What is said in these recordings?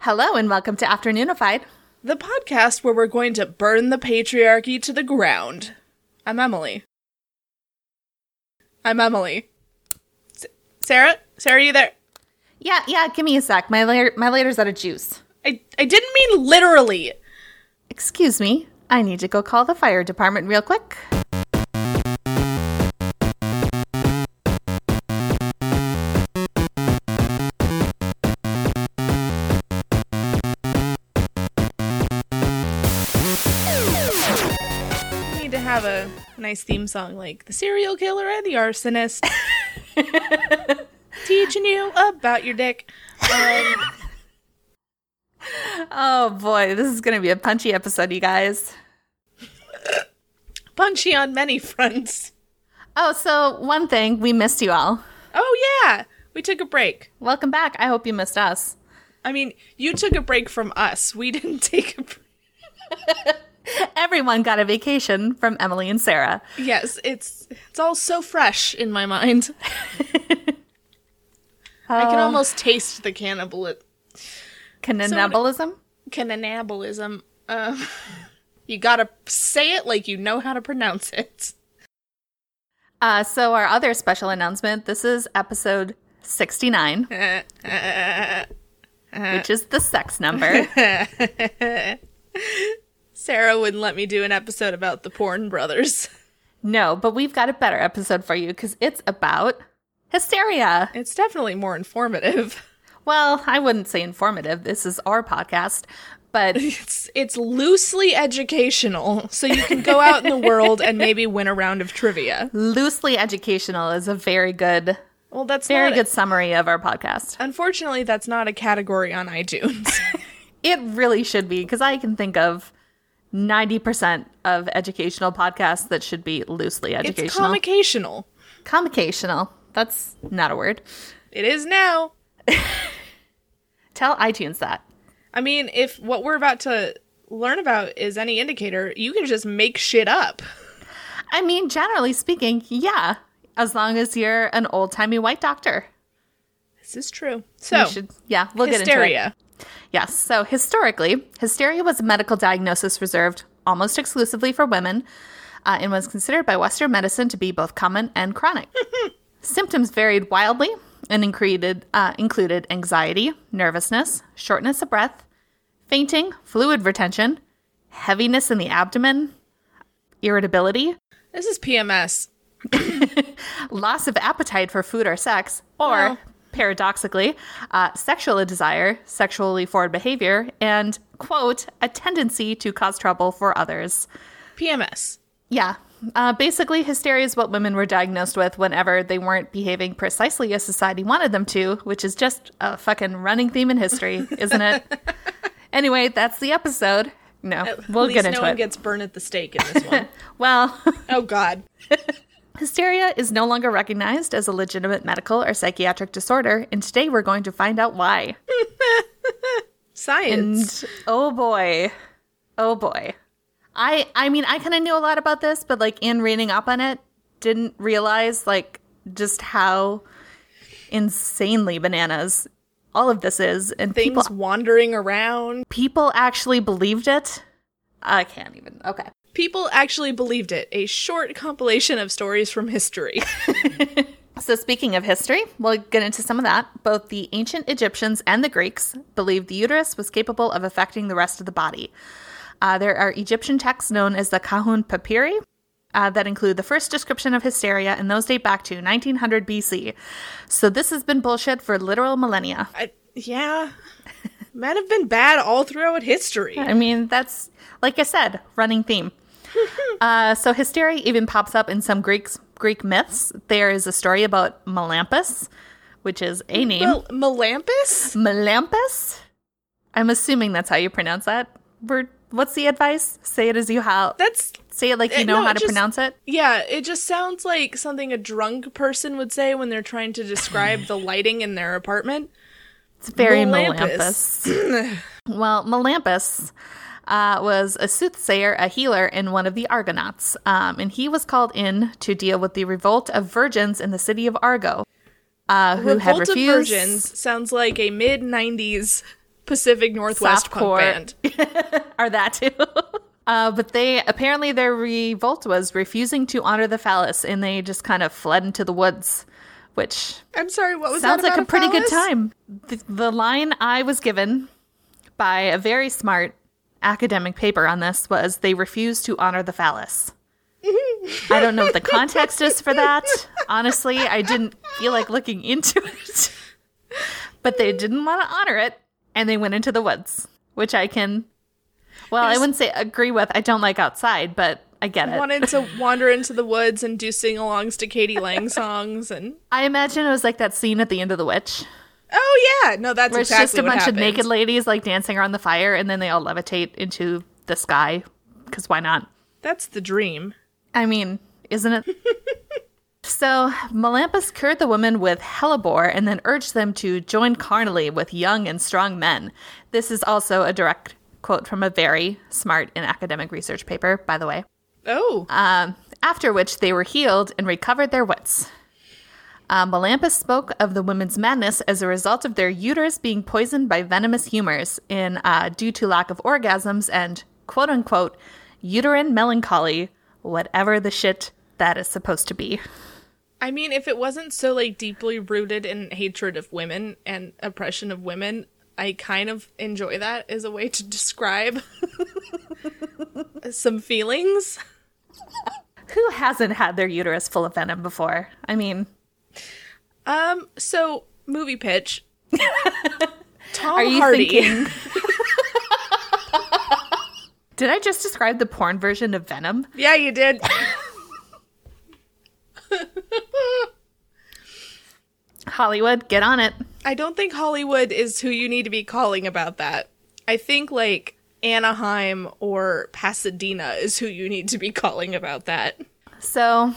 Hello and welcome to Afternoonified. the podcast where we're going to burn the patriarchy to the ground. I'm Emily. I'm Emily. S- Sarah? Sarah, you there? Yeah, yeah, give me a sec. My later, my later's out of juice. I, I didn't mean literally. Excuse me. I need to go call the fire department real quick. Nice theme song like the serial killer and the arsonist. Teaching you about your dick. Um, Oh boy, this is going to be a punchy episode, you guys. punchy on many fronts. Oh, so one thing, we missed you all. Oh, yeah. We took a break. Welcome back. I hope you missed us. I mean, you took a break from us. We didn't take a break. Everyone got a vacation from Emily and Sarah. Yes, it's it's all so fresh in my mind. I can Uh, almost taste the cannibal Cannibalism? cannibalism. Uh, you gotta say it like you know how to pronounce it. Uh, so, our other special announcement this is episode 69, which is the sex number. Sarah wouldn't let me do an episode about the porn brothers. no, but we've got a better episode for you because it's about hysteria. It's definitely more informative. Well, I wouldn't say informative. This is our podcast, but It's it's loosely educational, so you can go out in the world and maybe win a round of trivia. loosely educational is a very good, Well, that's very good summary of our podcast. Unfortunately, that's not a category on iTunes. It really should be because I can think of 90% of educational podcasts that should be loosely it's educational. comicational. Comicational. That's not a word. It is now. Tell iTunes that. I mean, if what we're about to learn about is any indicator, you can just make shit up. I mean, generally speaking, yeah, as long as you're an old timey white doctor. This is true. So, should, yeah, we'll get into it. Yes. So historically, hysteria was a medical diagnosis reserved almost exclusively for women uh, and was considered by Western medicine to be both common and chronic. Symptoms varied wildly and included, uh, included anxiety, nervousness, shortness of breath, fainting, fluid retention, heaviness in the abdomen, irritability, This is PMS. loss of appetite for food or sex, or. Paradoxically, uh, sexual desire, sexually forward behavior, and, quote, a tendency to cause trouble for others. PMS. Yeah. Uh, basically, hysteria is what women were diagnosed with whenever they weren't behaving precisely as society wanted them to, which is just a fucking running theme in history, isn't it? anyway, that's the episode. No, we'll At least get into no one gets burned at the stake in this one. well, oh God. Hysteria is no longer recognized as a legitimate medical or psychiatric disorder, and today we're going to find out why. Science. And oh boy. Oh boy. I I mean, I kind of knew a lot about this, but like in reading up on it, didn't realize like just how insanely bananas all of this is and Things people wandering around. people actually believed it. I can't even. Okay. People actually believed it. A short compilation of stories from history. So, speaking of history, we'll get into some of that. Both the ancient Egyptians and the Greeks believed the uterus was capable of affecting the rest of the body. Uh, there are Egyptian texts known as the Kahun Papyri uh, that include the first description of hysteria, and those date back to 1900 BC. So, this has been bullshit for literal millennia. I, yeah. Men have been bad all throughout history. I mean, that's, like I said, running theme. uh, so, hysteria even pops up in some Greeks, Greek myths. There is a story about Melampus, which is a name. Mel- Melampus? Melampus? I'm assuming that's how you pronounce that word. What's the advice? Say it as you how. That's Say it like you know no, how to just- pronounce it. yeah, it just sounds like something a drunk person would say when they're trying to describe the lighting in their apartment. It's very Melampus. Melampus. well, Melampus uh, was a soothsayer, a healer, and one of the Argonauts. Um, and he was called in to deal with the revolt of virgins in the city of Argo, uh, who had Revolt of. Virgins sounds like a mid 90s Pacific Northwest punk band. Are that too? uh, but they apparently their revolt was refusing to honor the phallus, and they just kind of fled into the woods, which I'm sorry, what was sounds like a about pretty good time. The, the line I was given by a very smart academic paper on this was they refused to honor the phallus. I don't know what the context is for that. Honestly, I didn't feel like looking into it. But they didn't want to honor it and they went into the woods, which I can well, I wouldn't say agree with. I don't like outside, but I get it. Wanted to wander into the woods and do sing-alongs to k.d. lang songs and I imagine it was like that scene at the end of The Witch. Oh yeah, no, that's Where it's exactly just a bunch happened. of naked ladies like dancing around the fire and then they all levitate into the sky. Because why not? That's the dream. I mean, isn't it? so, Melampus cured the women with hellebore and then urged them to join carnally with young and strong men. This is also a direct quote from a very smart and academic research paper, by the way. Oh, Um, after which they were healed and recovered their wits. Uh, Melampus spoke of the women's madness as a result of their uterus being poisoned by venomous humors in uh, due to lack of orgasms and quote unquote uterine melancholy, whatever the shit that is supposed to be. I mean, if it wasn't so like deeply rooted in hatred of women and oppression of women, I kind of enjoy that as a way to describe some feelings. Who hasn't had their uterus full of venom before? I mean, Um, so movie pitch. Tom are you Hardy. thinking? Did I just describe the porn version of Venom? Yeah, you did. Hollywood, get on it. I don't think Hollywood is who you need to be calling about that. I think like Anaheim or Pasadena is who you need to be calling about that. So,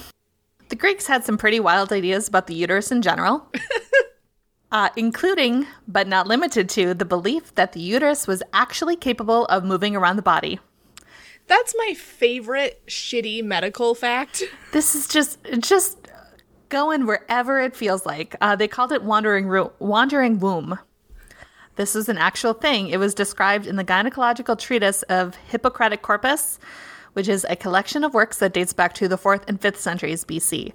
the Greeks had some pretty wild ideas about the uterus in general, uh, including, but not limited to, the belief that the uterus was actually capable of moving around the body. That's my favorite shitty medical fact. This is just just going wherever it feels like. Uh, they called it wandering ro- wandering womb. This is an actual thing. It was described in the gynecological treatise of Hippocratic Corpus, which is a collection of works that dates back to the 4th and 5th centuries BC.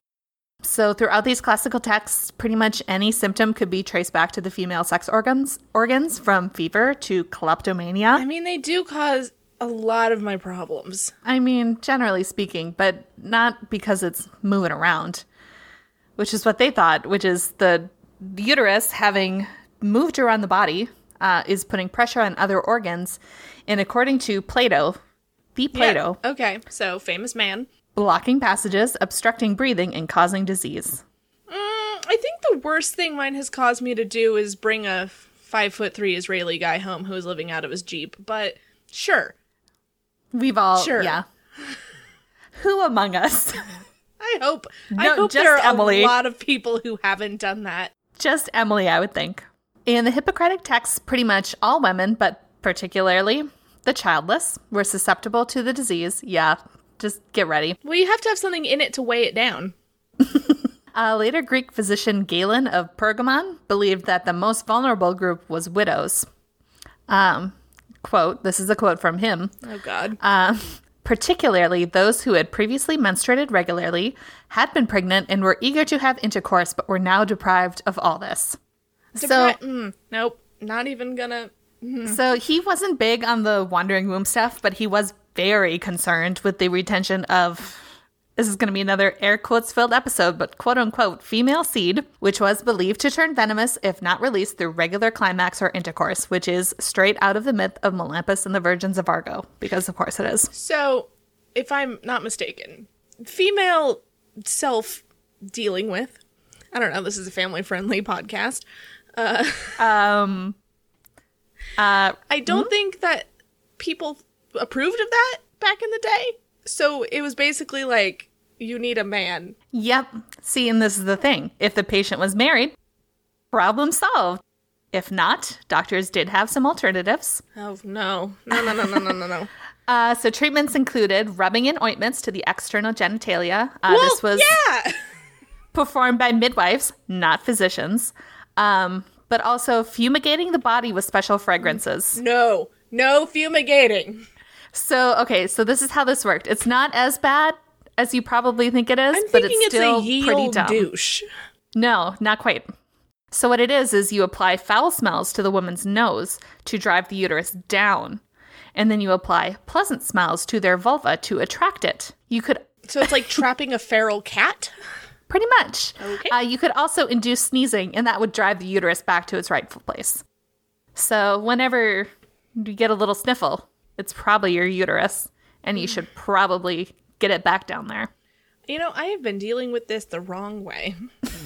So throughout these classical texts, pretty much any symptom could be traced back to the female sex organs, organs from fever to kleptomania. I mean, they do cause a lot of my problems. I mean, generally speaking, but not because it's moving around, which is what they thought, which is the uterus having moved around the body uh, is putting pressure on other organs. And according to Plato, the Plato, Yeah, Okay, so famous man. blocking passages, obstructing breathing, and causing disease. Mm, I think the worst thing mine has caused me to do is bring a five foot three Israeli guy home who is living out of his jeep. But sure, We've all, Sure. yeah. Who among us? I hope. I No, hope just there are Emily. a lot of people who haven't done that. Just Emily, I would think. In the Hippocratic texts, pretty much all women, but particularly the childless, were susceptible to the disease. Yeah, just get ready. Well, you have to have something in it to weigh it down. Uh, later Greek physician Galen of Pergamon believed that the most vulnerable group was widows. Um, quote, this is a quote from him. Oh God. Uh, particularly those who had previously menstruated regularly, had been pregnant, and were eager to have intercourse, but were now deprived of all this. so, mm, nope. Not even gonna. So he wasn't big on the wandering womb stuff, but he was very concerned with the retention of. This is going to be another air quotes filled episode, but quote unquote female seed, which was believed to turn venomous if not released through regular climax or intercourse, which is straight out of the myth of Melampus and the Virgins of Argo, because of course it is. So, if I'm not mistaken, female self dealing with. I don't know. This is a family friendly podcast. Um, uh, I don't think that people approved of that back in the day. So it was basically like, you need a man. Yep. See, and this is the thing. If the patient was married, problem solved. If not, doctors did have some alternatives. Oh no, no, no, no, no, no, no, no. Uh, so treatments included rubbing in ointments to the external genitalia. Uh, this was yeah. performed by midwives, not physicians. Um, but also fumigating the body with special fragrances. No, no fumigating. So, okay, so this is how this worked. It's not as bad as you probably think it is, I'm but thinking it's it's, still a ye pretty old dumb. douche. No, not quite. So, what it is, is you apply foul smells to the woman's nose to drive the uterus down. And then you apply pleasant smells to their vulva to attract it. You could So it's like trapping a feral cat. Pretty much. Okay. Uh, you could also induce sneezing, and that would drive the uterus back to its rightful place. So, whenever you get a little sniffle, it's probably your uterus, and you should probably get it back down there. You know, I have been dealing with this the wrong way.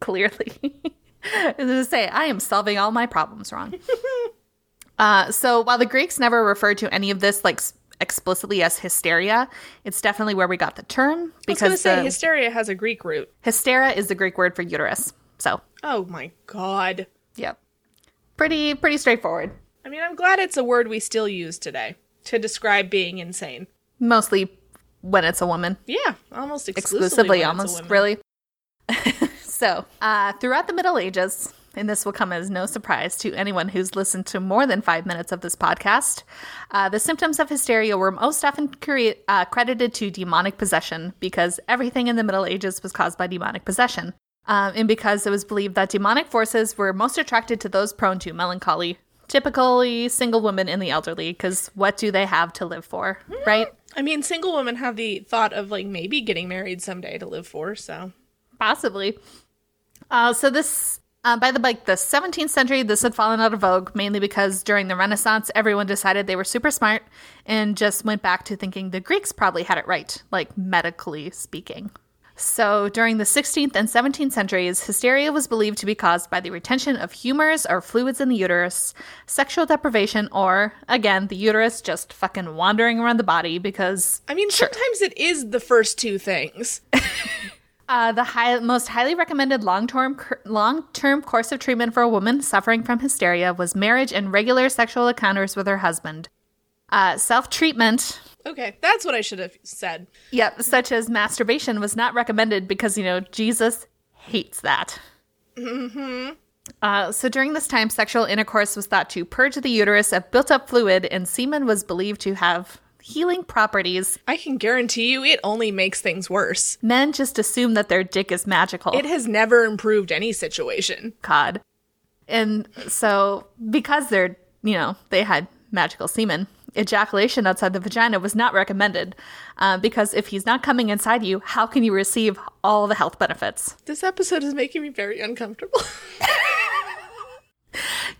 clearly. As I say, I am solving all my problems wrong. uh, so while the Greeks never referred to any of this like explicitly as hysteria, it's definitely where we got the term I was because going to say the hysteria has a Greek root. hystera is the Greek word for uterus. So, Oh my god. yep, pretty pretty straightforward. I mean, I'm glad it's a word we still use today to describe being insane. Mostly when it's a woman. Yeah, almost exclusively. exclusively when it's a almost really so uh, throughout the middle ages and this will come as no surprise to anyone who's listened to more than five minutes of this podcast uh, the symptoms of hysteria were most often cre- uh, credited to demonic possession because everything in the middle ages was caused by demonic possession um, and because it was believed that demonic forces were most attracted to those prone to melancholy typically single women and the elderly because what do they have to live for right I mean, single women have the thought of like maybe getting married someday to live for, so. Possibly. Uh, so this, uh, by the like the 17th century, this had fallen out of vogue mainly because during the Renaissance, everyone decided they were super smart and just went back to thinking the Greeks probably had it right, like medically speaking. So during the 16th and 17th centuries, hysteria was believed to be caused by the retention of humors or fluids in the uterus, sexual deprivation, or again, the uterus just fucking wandering around the body because I mean, sometimes it is the first two things. Uh, the high, most highly recommended long-term long-term course of treatment for a woman suffering from hysteria was marriage and regular sexual encounters with her husband. Uh, self-treatment, Okay, that's what I should have said. yep, such as masturbation, was not recommended because you know Jesus hates that. Mm-hmm. Uh, so during this time, sexual intercourse was thought to purge the uterus of built-up fluid, and semen was believed to have healing properties. I can guarantee you it only makes things worse. Men just assume that their dick is magical. It has never improved any situation. cod. And so, because they're, you know, they had magical semen, ejaculation outside the vagina was not recommended. Uh, because if he's not coming inside you, how can you receive all the health benefits? This episode is making me very uncomfortable.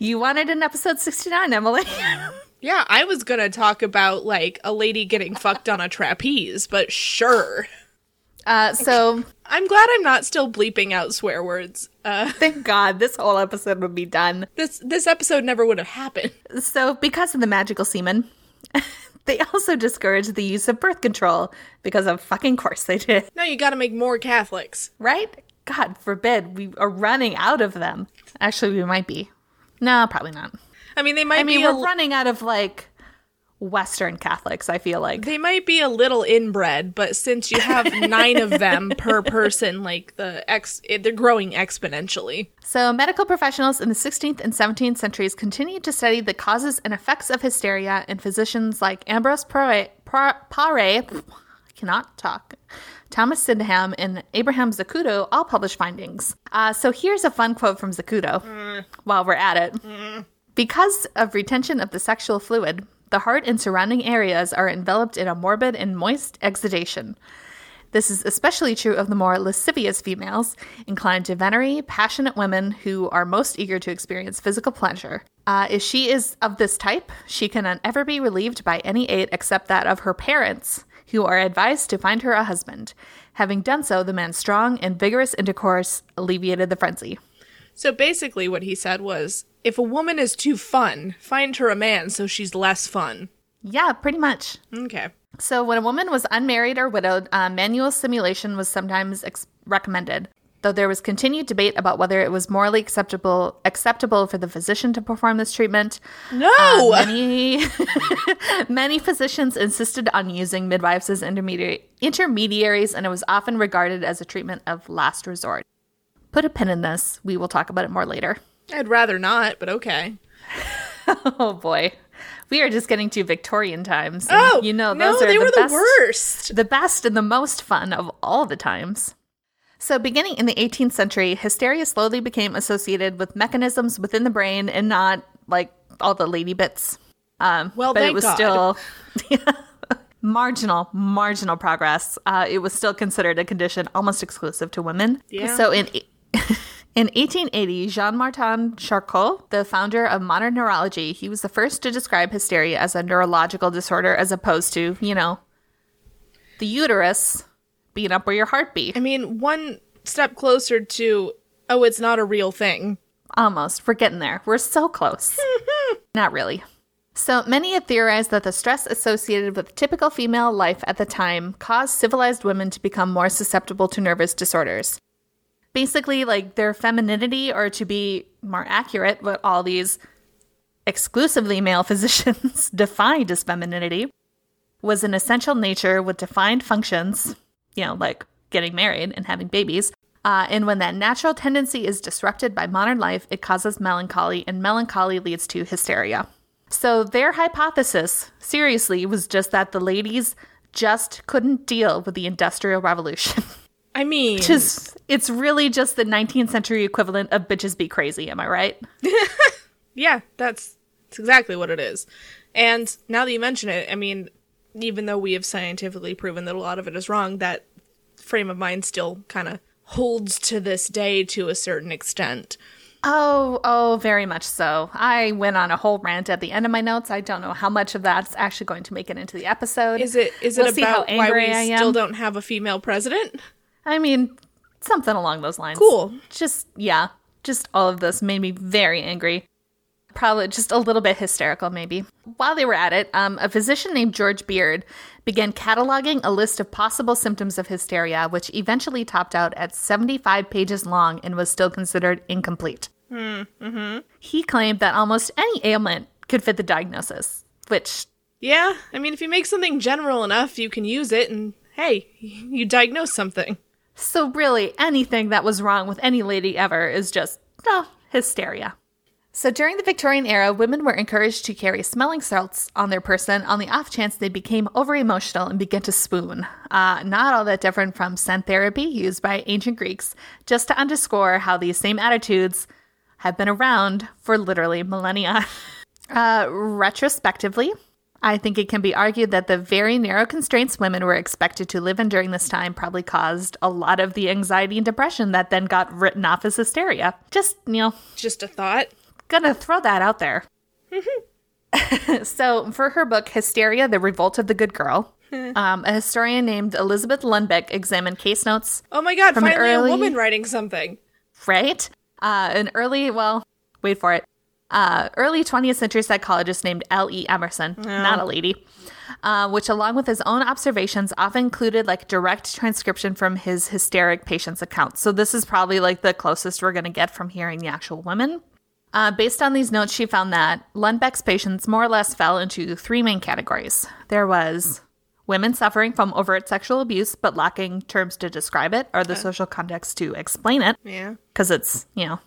You wanted an episode 69, Emily. yeah, I was gonna talk about like a lady getting fucked on a trapeze, but sure. Uh, so, I'm glad I'm not still bleeping out swear words. Uh, thank God this whole episode would be done. this this episode never would have happened. So, because of the magical semen, they also discouraged the use of birth control because of fucking course they did. Now you got to make more Catholics. Right? God forbid we are running out of them. Actually, we might be. No, probably not. I mean, they might I mean, be we're running out of like Western Catholics. I feel like they might be a little inbred, but since you have nine of them per person, like the ex, it, they're growing exponentially. so. Medical professionals in the 16th and 17th centuries continued to study the causes and effects of hysteria, and physicians like Ambrose Pare, Pare, cannot talk. Thomas Sydenham and Abraham Zacuto all published findings. Uh, so here's a fun quote from Zacuto while we're at it. Because of retention of the sexual fluid, the heart and surrounding areas are enveloped in a morbid and moist exudation. This is especially true of the more lascivious females, inclined to venery, passionate women who are most eager to experience physical pleasure. Uh, if she is of this type, she cannot ever be relieved by any aid except that of her parents, who are advised to find her a husband. Having done so, the man's strong and vigorous intercourse alleviated the frenzy. So basically, what he said was, if a woman is too fun, find her a man so she's less fun. Yeah, pretty much. Okay. So, when a woman was unmarried or widowed, uh, manual stimulation was sometimes ex- recommended, though there was continued debate about whether it was morally acceptable acceptable for the physician to perform this treatment. No. Uh, many many physicians insisted on using midwives as intermediary- intermediaries, and it was often regarded as a treatment of last resort. Put a pin in this. We will talk about it more later. I'd rather not, but okay. oh boy. We are just getting to Victorian times. Oh, you know, no, are they the were best, the worst. the best and the most fun of all the times. So, beginning in the 18th century, hysteria slowly became associated with mechanisms within the brain and not like all the lady bits. Um, Well, but it was God. still marginal, marginal progress. Uh, it was still considered a condition almost exclusive to women. Yeah. So, in in 1880, Jean Martin Charcot, the founder of modern neurology, he was the first to describe hysteria as a neurological disorder as opposed to, you know, the uterus being up where your heart beat. I mean, one step closer to, oh, it's not a real thing. Almost. We're getting there. We're so close. Not really. So many have theorized that the stress associated with typical female life at the time caused civilized women to become more susceptible to nervous disorders. Basically, like their femininity, or to be more accurate, what all these exclusively male physicians defined as femininity, was an essential nature with defined functions, you know, like getting married and having babies. Uh, and when that natural tendency is disrupted by modern life, it causes melancholy, and melancholy leads to hysteria. So their hypothesis, seriously, was just that the ladies just couldn't deal with the Industrial Revolution. I mean, Just it's really just the 19th century equivalent of bitches be crazy, am I right? yeah, that's, that's exactly what it is. And now that you mention it, I mean, even though we have scientifically proven that a lot of it is wrong, that frame of mind still kind of holds to this day to a certain extent. Oh, oh, very much so. I went on a whole rant at the end of my notes. I don't know how much of that's actually going to make it into the episode. Is it is We'll it how about why we still don't have a female president? I mean, something along those lines. Cool. Just, yeah, just all of this made me very angry. Probably just a little bit hysterical, maybe. While they were at it, um, a physician named George Beard began cataloging a list of possible symptoms of hysteria, which eventually topped out at 75 pages long and was still considered incomplete. He claimed that almost any ailment could fit the diagnosis, which Yeah, I mean, if you make something general enough, you can use it, and hey, you diagnose something. So, really, anything that was wrong with any lady ever is just, oh, hysteria. So, during the Victorian era, women were encouraged to carry smelling salts on their person on the off chance they became over emotional and began to swoon. Uh, not all that different from scent therapy used by ancient Greeks, just to underscore how these same attitudes have been around for literally millennia. Uh, retrospectively, I think it can be argued that the very narrow constraints women were expected to live in during this time probably caused a lot of the anxiety and depression that then got written off as hysteria. Just, you know, Just a thought. gonna throw that out there. so, for her book, Hysteria The Revolt of the Good Girl, um, a historian named Elizabeth Lunbeck examined case notes Oh my god, finally early- a woman writing something. right? Uh, an early, well, wait for it, uh, early 20th century psychologist named L.E. Emerson, not a lady, uh, which, along with his own observations, often included like direct transcription from his hysteric patients' accounts. So, this is probably like the closest we're going to get from hearing the actual women. Uh, based on these notes, she found that Lunbeck's patients more or less fell into three main categories. There was women suffering from overt sexual abuse but lacking terms to describe it or the social context to explain it Yeah. because it's you know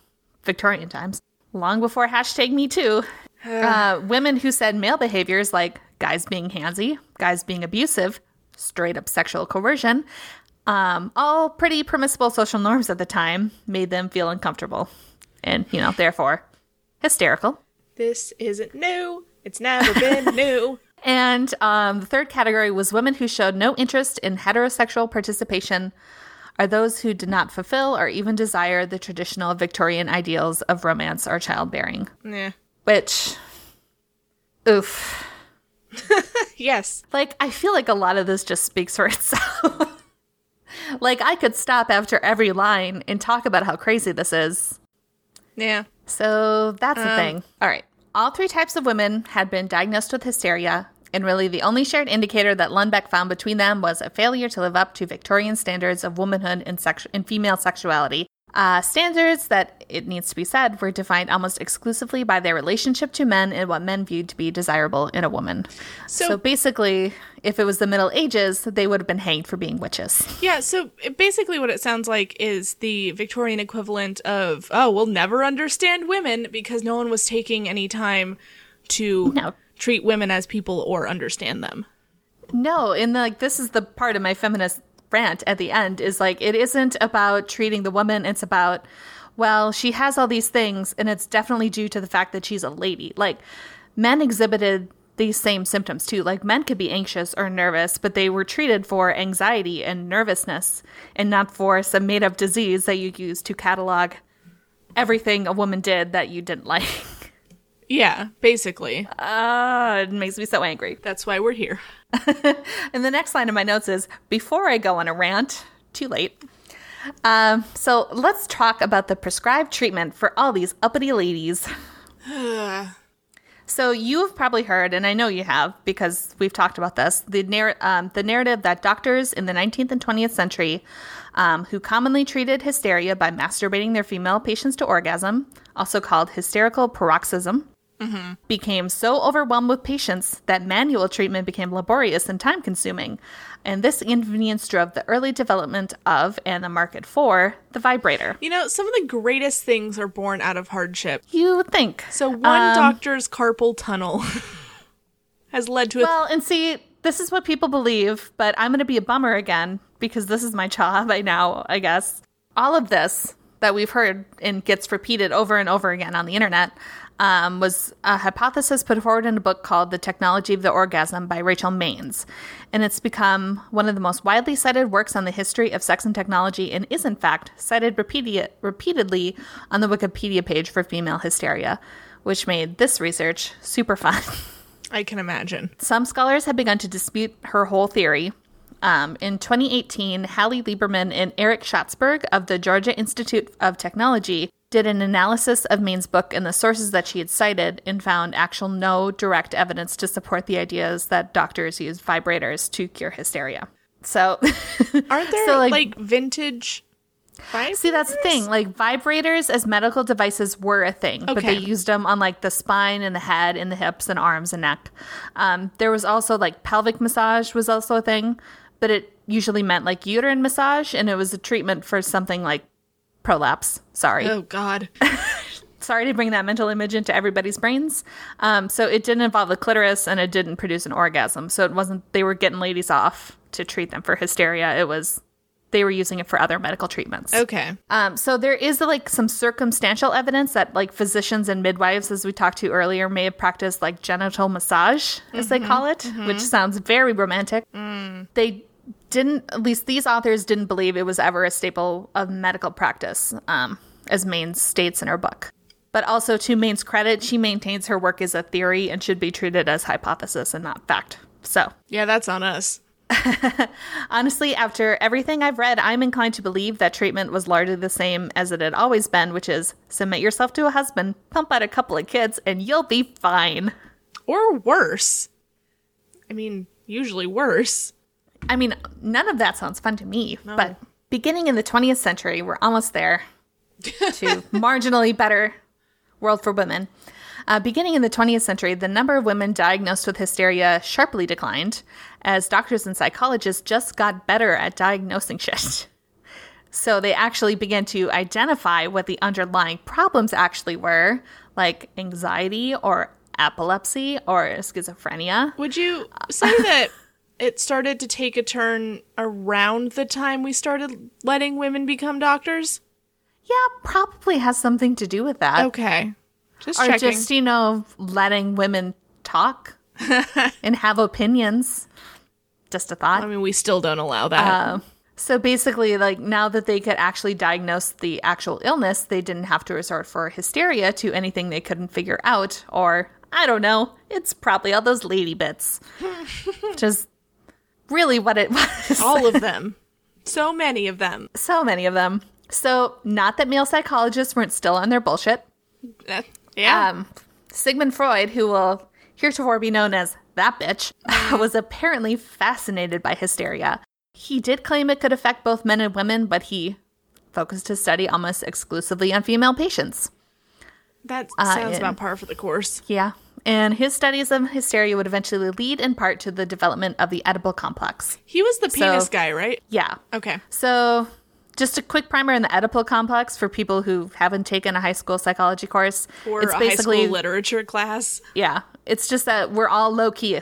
Victorian times, long before hashtag Me Too. Uh, women who said male behaviors like guys being handsy, guys being abusive, straight up sexual coercion, um, all pretty permissible social norms at the time, made them feel uncomfortable, and you know therefore hysterical. This isn't new. It's never been new. And um, the third category was women who showed no interest in heterosexual participation, are those who did not fulfill or even desire the traditional Victorian ideals of romance or childbearing. Yeah. Which, oof. Yes. Like, I feel like a lot of this just speaks for itself. like, I could stop after every line and talk about how crazy this is. Yeah. So that's the um, thing. All right. All three types of women had been diagnosed with hysteria, and really the only shared indicator that Lunbeck found between them was a failure to live up to Victorian standards of womanhood and, sex- and female sexuality. Uh, standards that, it needs to be said, were defined almost exclusively by their relationship to men and what men viewed to be desirable in a woman. So- so basically, if it was the Middle Ages, they would have been hanged for being witches. Yeah, so basically what it sounds like is the Victorian equivalent of, oh, we'll never understand women because no one was taking any time to No. Treat women as people or understand them. No, and like this is the part of my feminist rant at the end is like it isn't about treating the woman, it's about well, she has all these things and it's definitely due to the fact that she's a lady. Like men exhibited these same symptoms too. Like men could be anxious or nervous, but they were treated for anxiety and nervousness and not for some made up disease that you use to catalog everything a woman did that you didn't like. Yeah, basically. Ah, it makes me so angry. That's why we're here. And the next line of my notes is before I go on a rant, too late. Um, so let's talk about the prescribed treatment for all these uppity ladies. so you've probably heard, and I know you have because we've talked about this, the, narr- um, the narrative that doctors in the 19th and 20th century um, who commonly treated hysteria by masturbating their female patients to orgasm, also called hysterical paroxysm, became so overwhelmed with patients that manual treatment became laborious and time consuming. And this inconvenience drove the early development of and the market for the vibrator. You know, some of the greatest things are born out of hardship. You would think. So one Um, doctor's carpal tunnel has led to a Well, and see, this is what people believe, but I'm going to be a bummer again because this is my job by now, I guess. All of this that we've heard and gets repeated over and over again on the internet um, was a hypothesis put forward in a book called The Technology of the Orgasm by Rachel Maines. And it's become one of the most widely cited works on the history of sex and technology and is, in fact, cited repeated, repeatedly on the Wikipedia page for female hysteria, which made this research super fun. I can imagine. Some scholars have begun to dispute her whole theory. Um, in 2018, Hallie Lieberman and Eric Schatzberg of the Georgia Institute of Technology did an analysis of Maine's book and the sources that she had cited and found actual no direct evidence to support the ideas that doctors use vibrators to cure hysteria. So, Aren't there So, like, like- vintage vibrators? see, that's the thing. Like, vibrators as medical devices were a thing, but they used them on like the spine and the head and the hips and arms and neck. Um, there was also like pelvic massage was also a thing, but it usually meant like uterine massage, and it was a treatment for something like prolapse. Sorry. Oh God. Sorry to bring that mental image into everybody's brains. Um, so it didn't involve the clitoris and it didn't produce an orgasm. So it wasn't, they were getting ladies off to treat them for hysteria. It was, they were using it for other medical treatments. Okay. Um, so there is like some circumstantial evidence that like physicians and midwives, as we talked to earlier, may have practiced like genital massage, as they call it, which sounds very romantic. They didn't, at least these authors didn't believe it was ever a staple of medical practice, um, as Maine states in her book. But also, to Maine's credit, she maintains her work is a theory and should be treated as hypothesis and not fact. So, Yeah, that's on us. Honestly, after everything I've read, I'm inclined to believe that treatment was largely the same as it had always been, which is submit yourself to a husband, pump out a couple of kids, and you'll be fine. Or worse. I mean, usually worse. I mean, none of that sounds fun to me, but beginning in the 20th century, we're almost there to marginally better world for women. Uh, beginning in the 20th century, the number of women diagnosed with hysteria sharply declined as doctors and psychologists just got better at diagnosing shit. So they actually began to identify what the underlying problems actually were, like anxiety or epilepsy or schizophrenia. Would you say that it started to take a turn around the time we started letting women become doctors? Yeah, probably has something to do with that. Okay. Just or checking. just you know letting women talk and have opinions just a thought I mean, we still don't allow that. Uh, so basically like now that they could actually diagnose the actual illness they didn't have to resort for hysteria to anything they couldn't figure out or i don't know it's probably all those lady bits is really what it was All of them. So many of them. so many of them so not that male psychologists weren't still on their bullshit Uh, yeah. Um, Sigmund Freud, who will heretofore be known as that bitch, was apparently fascinated by hysteria. He did claim it could affect both men and women, but he focused his study almost exclusively on female patients. That sounds yeah. about par for the course. Yeah. And his studies of hysteria would eventually lead in part to the development of the Oedipal complex. He was the penis So- guy, right? Yeah. Okay. So, just a quick primer in the Oedipal complex for people who haven't taken a high school psychology course. Or a high school literature class. yeah, it's just that we're all low key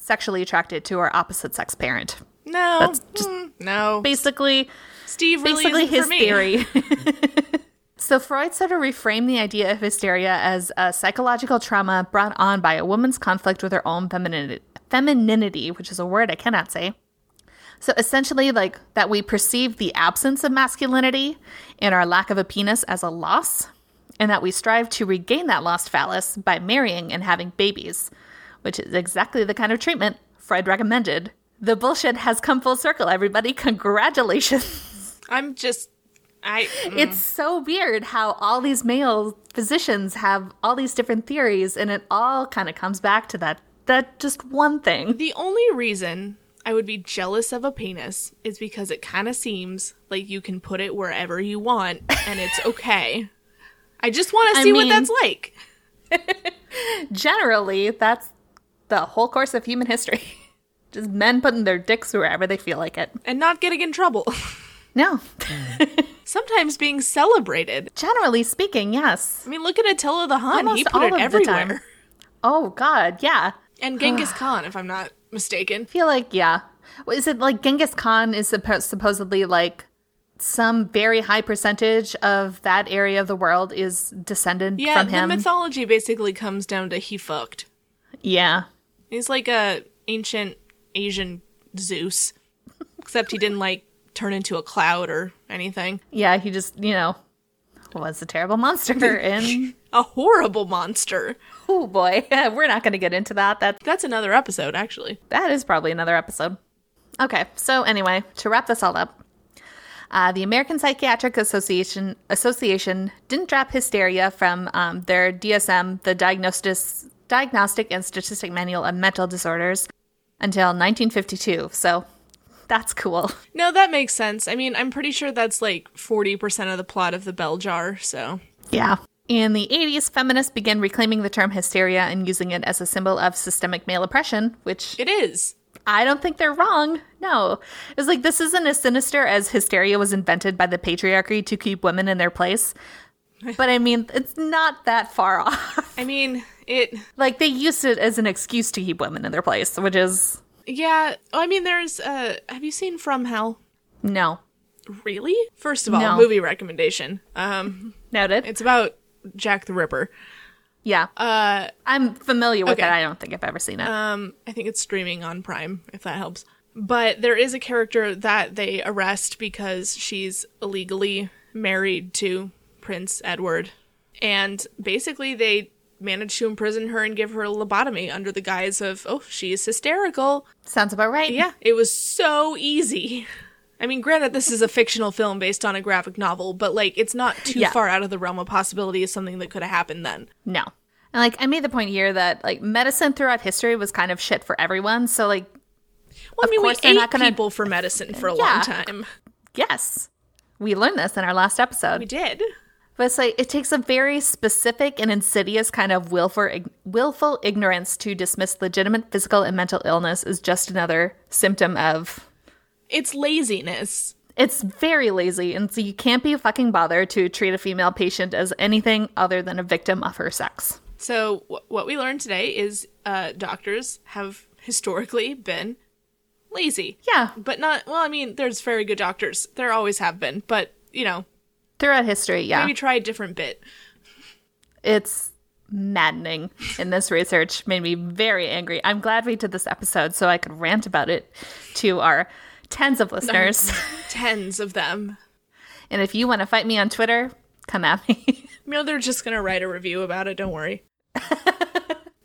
sexually attracted to our opposite sex parent. No. That's just mm, no. Basically, Steve really basically isn't his for me. theory. so Freud sort of reframed the idea of hysteria as a psychological trauma brought on by a woman's conflict with her own femininity, femininity, which is a word I cannot say. So essentially, like that we perceive the absence of masculinity and our lack of a penis as a loss, and that we strive to regain that lost phallus by marrying and having babies, which is exactly the kind of treatment Freud recommended. The bullshit has come full circle, everybody. Congratulations. I'm just. I. mm. It's so weird how all these male physicians have all these different theories, and it all kind of comes back to that that just one thing. The only reason I would be jealous of a penis is because it kind of seems like you can put it wherever you want and it's okay. I just want to I see mean- what that's like. Generally, that's the whole course of human history. Just men putting their dicks wherever they feel like it. And not getting in trouble. No. Sometimes being celebrated. Generally speaking, yes. I mean, look at Attila the Hun. he put all it everywhere. Oh God, yeah. And Genghis Khan, if I'm not mistaken. I feel like yeah. Is it like Genghis Khan is suppo- supposedly like some very high percentage of that area of the world is descended Yeah, from the mythology basically comes down to he fucked. yeah. He's like a ancient Asian Zeus, except he didn't like turn into a cloud or anything. Yeah, he just, you know, was a terrible monster and A horrible monster. oh boy, we're not going to get into that. That That's another episode, actually. that is probably another episode. Okay, so anyway, to wrap this all up, uh, the American Psychiatric Association Association didn't drop hysteria from um, their DSM, the Diagnosis, Diagnostic and Statistic Manual of Mental Disorders, until 1952. So that's cool. No, that makes sense. I mean, I'm pretty sure that's like 40% of the plot of the bell jar, so. Yeah. In the 80s, feminists began reclaiming the term hysteria and using it as a symbol of systemic male oppression, which It is. I don't think they're wrong. No. It's like this isn't as sinister as hysteria was invented by the patriarchy to keep women in their place. But I mean, it's not that far off. I mean, it. like they used it as an excuse to keep women in their place, which is Yeah. Oh, I mean, there's. uh Have you seen From Hell? no. Really? First of all, No. movie recommendation. Um, Noted. It's about Jack the Ripper. yeah. Uh, I'm familiar with okay. it. I don't think I've ever seen it. um, I think it's streaming on Prime, if that helps. But there is a character that they arrest because she's illegally married to Prince Edward. And basically, they manage to imprison her and give her a lobotomy under the guise of, oh, she's hysterical. Sounds about right. Yeah, it was so easy. I mean, granted, this is a fictional film based on a graphic novel, but like, it's not too Yeah. far out of the realm of possibility of something that could have happened then. No. And like I made the point here that like medicine throughout history was kind of shit for everyone. So like Well, I mean, we ate not gonna- people for medicine for a Yeah. long time. yes. We learned this in our last episode. We did. But it's like it takes a very specific and insidious kind of willful, willful ignorance to dismiss legitimate physical and mental illness as just another symptom of. It's laziness. It's very lazy, and so you can't be fucking bothered to treat a female patient as anything other than a victim of her sex. So, wh- what we learned today is uh, doctors have historically been lazy. Yeah, But not, well, I mean, there's very good doctors. There always have been. But, you know, throughout history, yeah, maybe try a different bit. it's maddening. And this research made me very angry. I'm glad we did this episode so I could rant about it to our tens of listeners. Tens of them. and if you want to fight me on Twitter, come at me. You know, they're just going to write a review about it. Don't worry.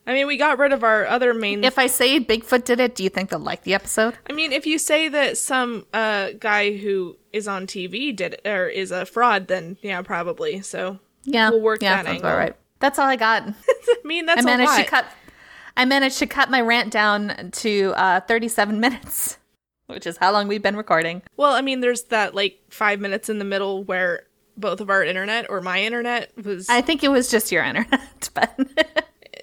I mean, we got rid of our other main. if I say Bigfoot did it, do you think they'll like the episode? I mean, if you say that some uh, guy who is on TV did it, or is a fraud, then yeah, probably. So, Yeah, We'll work yeah, that angle. about right. That's all I got. I mean, that's I a managed lot. to cut. I managed to cut my rant down to uh, 37 minutes. which is how long we've been recording. Well, I mean, there's that like five minutes in the middle where both of our internet or my internet was I think it was just your internet, but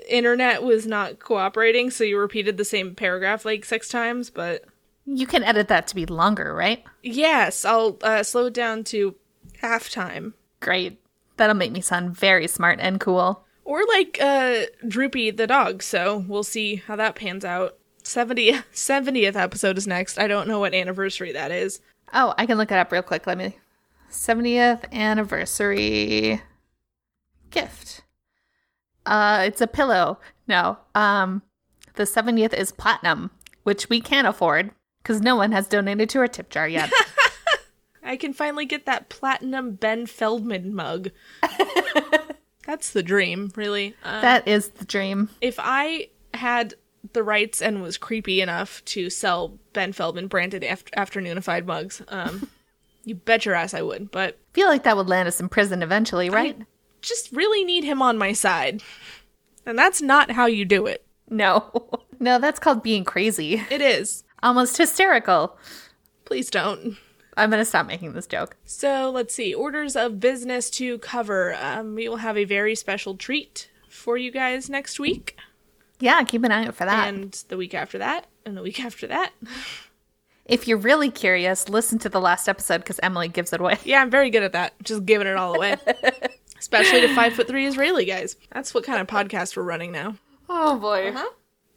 internet was not cooperating, so you repeated the same paragraph like six times. But you can edit that to be longer, right? yes, I'll uh, slow it down to halftime. Great. That'll make me sound very smart and cool. Or like uh Droopy the dog, so we'll see how that pans out. 70, 70th episode is next. I don't know what anniversary that is. Oh, I can look it up real quick. Let me. 70th anniversary gift. Uh, it's a pillow. No. Um, the 70th is platinum, which we can't afford because no one has donated to our tip jar yet. I can finally get that platinum Ben Feldman mug. That's the dream, really. Uh, that is the dream. if I had the rights and was creepy enough to sell Ben Feldman branded after- afternoonified mugs, um, you bet your ass I would. But feel like that would land us in prison eventually, right? Just really need him on my side. And that's not how you do it. No. No, that's called being crazy. It is. Almost hysterical. Please don't. I'm going to stop making this joke. So let's see. Orders of business to cover. Um, we will have a very special treat for you guys next week, Yeah, keep an eye out for that. and the week after that, and the week after that. if you're really curious, listen to the last episode because Emily gives it away. Yeah, I'm very good at that. Just giving it all away. Especially to five foot three Israeli guys. That's what kind of podcast we're running now. Oh boy.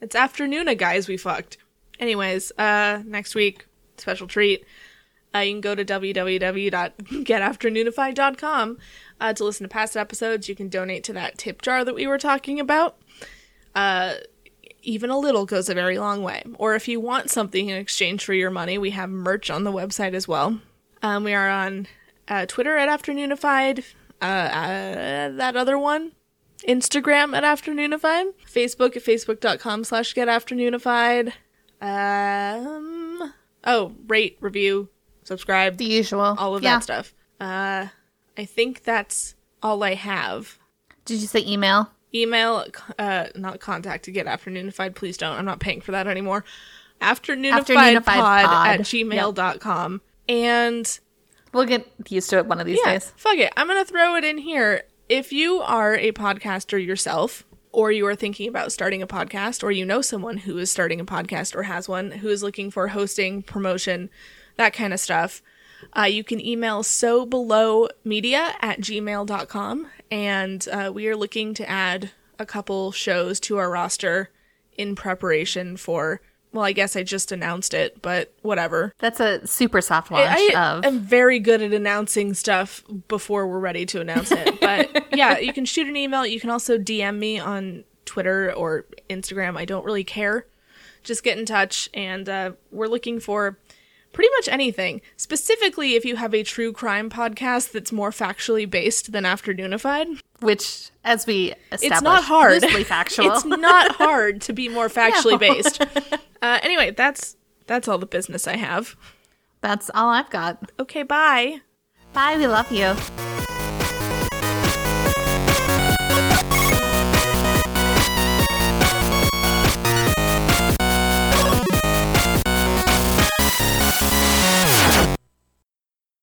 It's afternoona guys we fucked. Anyways, uh next week, special treat. Uh, you can go to www.getafternoonified.com uh, to listen to past episodes. You can donate to that tip jar that we were talking about. Uh, even a little goes a very long way. Or if you want something in exchange for your money, we have merch on the website as well. Um, we are on uh, Twitter at Afternoonified, uh, uh, that other one, Instagram at Afternoonified, Facebook at facebook.com slash getafternoonified. Um, oh, rate, review, subscribe, The usual. all of Yeah. that stuff. Uh, I think that's all I have. Did you say email? Email, uh, not contact to get afternoonified. Please don't. I'm not paying for that anymore. Afternoonifiedpod Afternoonified pod. at gmail.com. And We'll get used to it one of these yeah, days. fuck it. I'm going to throw it in here. If you are a podcaster yourself, or you are thinking about starting a podcast, or you know someone who is starting a podcast or has one who is looking for hosting, promotion, that kind of stuff, uh, you can email so below media at gmail.com. And uh, we are looking to add a couple shows to our roster in preparation for, well, I guess I just announced it, but whatever. That's a super soft launch I of. am very good at announcing stuff before we're ready to announce it. But yeah, you can shoot an email. You can also DM me on Twitter or Instagram. I don't really care. Just get in touch, and uh, we're looking for pretty much anything. Specifically, if you have a true crime podcast that's more factually based than Afternoonified, which, as we established, it's not hard. loosely factual. it's not hard to be more factually based. Uh, anyway, that's that's all the business I have. That's all I've got. Okay, bye. Bye. We love you.